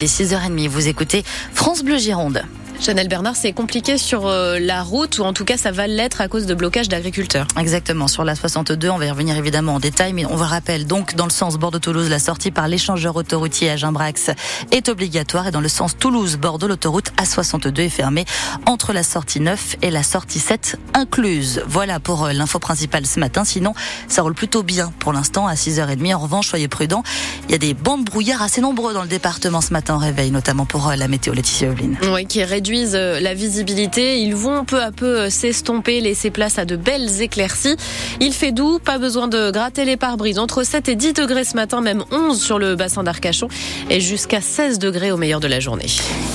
Les 6h30, vous écoutez France Bleu Gironde. Chanel Bernard, c'est compliqué sur euh, la route, ou en tout cas ça va l'être à cause de blocage d'agriculteurs. Exactement, sur la 62, on va y revenir évidemment en détail, mais on vous rappelle donc dans le sens Bordeaux-Toulouse, la sortie par l'échangeur autoroutier à Gimbrax est obligatoire et dans le sens Toulouse-Bordeaux, l'autoroute A62 est fermée entre la sortie 9 et la sortie 7 incluse. Voilà pour euh, l'info principale ce matin, sinon ça roule plutôt bien pour l'instant à 6h30. En revanche, soyez prudents, il y a des bandes brouillards assez nombreux dans le département ce matin au réveil, notamment pour euh, la météo Laetitia Eveline. Oui, qui réduit euh, la visibilité. Ils vont peu à peu euh, s'estomper, laisser place à de belles éclaircies. Il fait doux, pas besoin de gratter les pare-brises. Entre 7 et 10 degrés ce matin, même 11 sur le bassin d'Arcachon et jusqu'à 16 degrés au meilleur de la journée.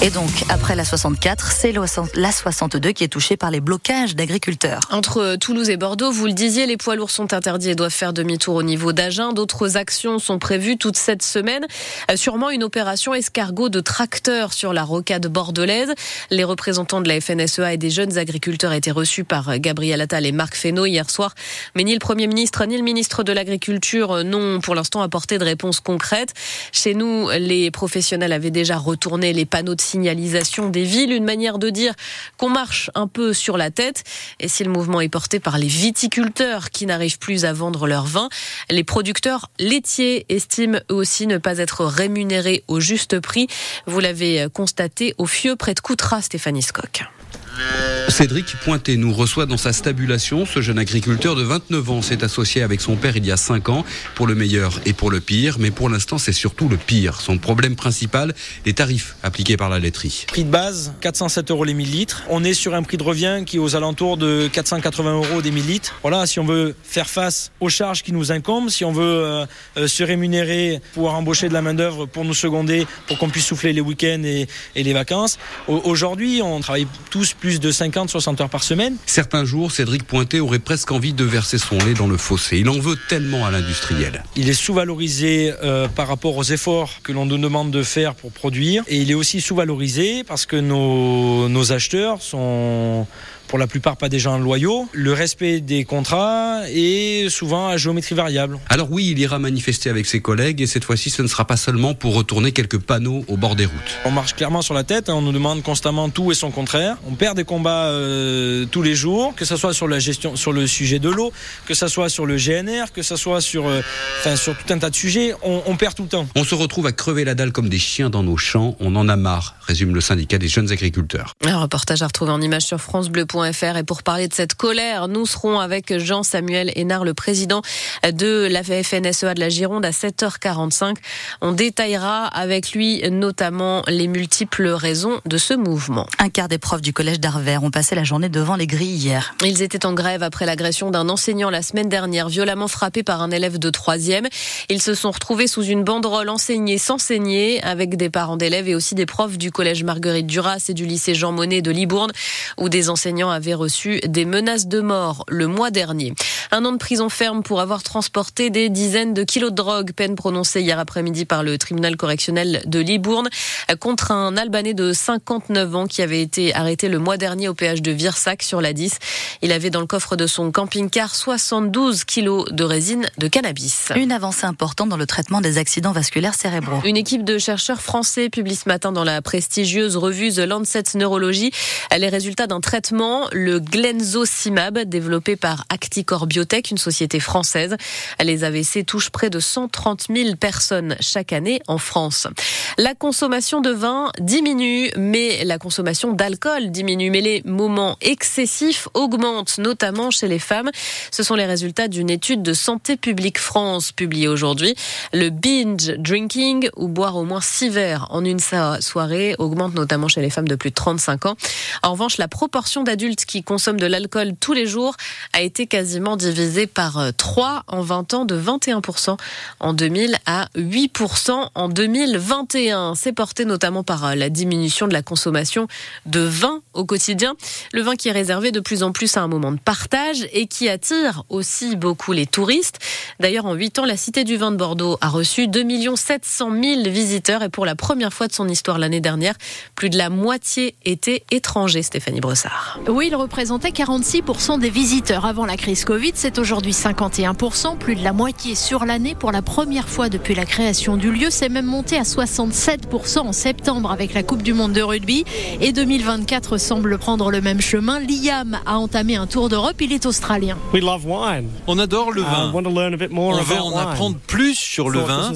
Et donc, après la 64, c'est la 62 qui est touchée par les blocages d'agriculteurs. Entre Toulouse et Bordeaux, vous le disiez, les poids lourds sont interdits et doivent faire demi-tour au niveau d'Agen. D'autres actions sont prévues toute cette semaine. Euh, sûrement une opération escargot de tracteurs sur la rocade bordelaise. Les représentants de la FNSEA et des jeunes agriculteurs étaient reçus par Gabriel Attal et Marc Fesneau hier soir. Mais ni le Premier ministre ni le ministre de l'Agriculture n'ont pour l'instant apporté de réponse concrète. Chez nous, les professionnels avaient déjà retourné les panneaux de signalisation des villes, une manière de dire qu'on marche un peu sur la tête. Et si le mouvement est porté par les viticulteurs qui n'arrivent plus à vendre leur vin, les producteurs laitiers estiment eux aussi ne pas être rémunérés au juste prix. Vous l'avez constaté au Fieux près de Coutras Stéphanie Scocq. Cédric Pointé nous reçoit dans sa stabulation. Ce jeune agriculteur de 29 ans s'est associé avec son père il y a 5 ans, pour le meilleur et pour le pire. Mais pour l'instant, c'est surtout le pire. Son problème principal, les tarifs appliqués par la laiterie. Prix de base, 407 euros les millilitres. On est sur un prix de revient qui est aux alentours de 480 euros des millilitres. Voilà, si on veut faire face aux charges qui nous incombent, si on veut euh, euh, se rémunérer, pouvoir embaucher de la main-d'œuvre pour nous seconder, pour qu'on puisse souffler les week-ends et, et les vacances. Aujourd'hui, on travaille tous plus de 50-60 heures par semaine. Certains jours, Cédric Pointé aurait presque envie de verser son lait dans le fossé. Il en veut tellement à l'industriel. Il est sous-valorisé euh, par rapport aux efforts que l'on nous demande de faire pour produire. Et il est aussi sous-valorisé parce que nos, nos acheteurs sont pour la plupart pas des gens loyaux. Le respect des contrats est souvent à géométrie variable. Alors oui, il ira manifester avec ses collègues et cette fois-ci, ce ne sera pas seulement pour retourner quelques panneaux au bord des routes. On marche clairement sur la tête, hein. on nous demande constamment tout et son contraire. On perd des combats euh, tous les jours, que ce soit sur la gestion, sur le sujet de l'eau, que ce soit sur le GNR, que ce soit sur, euh, enfin, sur tout un tas de sujets. On, on perd tout le temps. On se retrouve à crever la dalle comme des chiens dans nos champs. On en a marre, résume le syndicat des jeunes agriculteurs. Un reportage à retrouver en image sur francebleu.fr et pour parler de cette colère, nous serons avec Jean-Samuel Hénard, le président de la FNSEA de la Gironde à 7h45. On détaillera avec lui notamment les multiples raisons de ce mouvement. Un quart des profs du collège d'Arvers ont passé la journée devant les grilles hier. Ils étaient en grève après l'agression d'un enseignant la semaine dernière, violemment frappé par un élève de troisième. Ils se sont retrouvés sous une banderole enseignée sans saigner avec des parents d'élèves et aussi des profs du collège Marguerite Duras et du lycée Jean Monnet de Libourne où des enseignants avaient reçu des menaces de mort le mois dernier. Un an de prison ferme pour avoir transporté des dizaines de kilos de drogue, peine prononcée hier après-midi par le tribunal correctionnel de Libourne contre un Albanais de 59 ans qui avait été arrêté le mois dernier au péage de Virsac sur la 10. Il avait dans le coffre de son camping-car 72 kilos de résine de cannabis. Une avancée importante dans le traitement des accidents vasculaires cérébraux. Une équipe de chercheurs français publie ce matin dans la prestigieuse revue The Lancet Neurology les résultats d'un traitement, le Glenzocimab, développé par Acticor Une société française. Les AVC touchent près de 130 000 personnes chaque année en France. La consommation de vin diminue, mais la consommation d'alcool diminue. Mais les moments excessifs augmentent, notamment chez les femmes. Ce sont les résultats d'une étude de Santé publique France publiée aujourd'hui. Le binge drinking, ou boire au moins six verres en une soirée, augmente notamment chez les femmes de plus de 35 ans. En revanche, la proportion d'adultes qui consomment de l'alcool tous les jours a été quasiment divisée par 3 en 20 ans, de 21% en 2000 à 8% en 2021. C'est porté notamment par la diminution de la consommation de vin au quotidien. Le vin qui est réservé de plus en plus à un moment de partage et qui attire aussi beaucoup les touristes. D'ailleurs, en 8 ans, la Cité du vin de Bordeaux a reçu 2 700 000 visiteurs et pour la première fois de son histoire l'année dernière, plus de la moitié étaient étrangers, Stéphanie Bressard. Oui, il représentait 46% des visiteurs avant la crise Covid. C'est aujourd'hui 51%, plus de la moitié sur l'année pour la première fois depuis la création du lieu. C'est même monté à 67% en septembre avec la Coupe du Monde de rugby. Et 2024 semble prendre le même chemin. Liam a entamé un tour d'Europe. Il est australien. On adore le vin. On veut en apprendre plus sur le vin.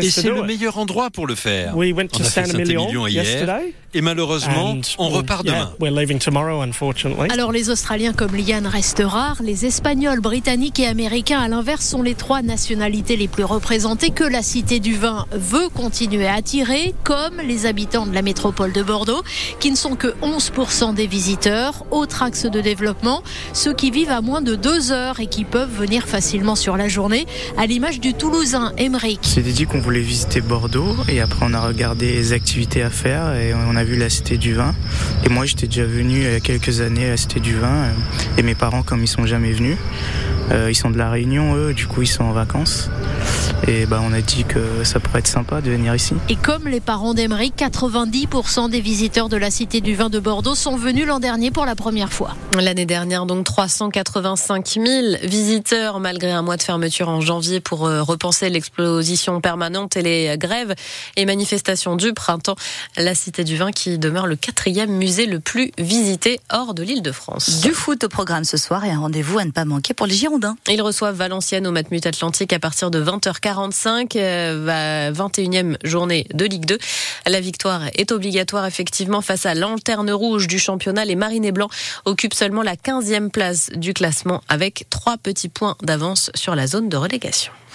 Et c'est le meilleur endroit pour le faire. On a fait Saint-Émilion hier. Et malheureusement, on repart demain. Alors les Australiens comme Liam restent rares. Les Espagnols, Britanniques et Américains, à l'inverse, sont les trois nationalités les plus représentées que la Cité du Vin veut continuer à attirer, comme les habitants de la métropole de Bordeaux, qui ne sont que 11% des visiteurs. Autre axe de développement, ceux qui vivent à moins de deux heures et qui peuvent venir facilement sur la journée, à l'image du Toulousain Emeric. S'est dit qu'on voulait visiter Bordeaux et après on a regardé les activités à faire et on a vu la Cité du Vin. Et moi j'étais déjà venu il y a quelques années à la Cité du Vin et mes parents comme ils sont jamais venus, euh, ils sont de la Réunion eux, du coup ils sont en vacances. Et bah, on a dit que ça pourrait être sympa de venir ici. Et comme les parents d'Emery, 90% des visiteurs de la Cité du Vin de Bordeaux sont venus l'an dernier pour la première fois. L'année dernière, donc 385 000 visiteurs, malgré un mois de fermeture en janvier pour euh, repenser l'exposition permanente et les grèves et manifestations du printemps. La Cité du Vin qui demeure le quatrième musée le plus visité hors de l'île de France. Du foot au programme ce soir et un rendez-vous à ne pas manquer pour les Girondins. Ils reçoivent Valenciennes au Matmut Atlantique à partir de 20h45, 21e journée de Ligue 2. La victoire est obligatoire effectivement face à Lanterne Rouge du championnat. Les Marinés Blancs occupent seulement la 15e place du classement avec trois petits points d'avance sur la zone de relégation.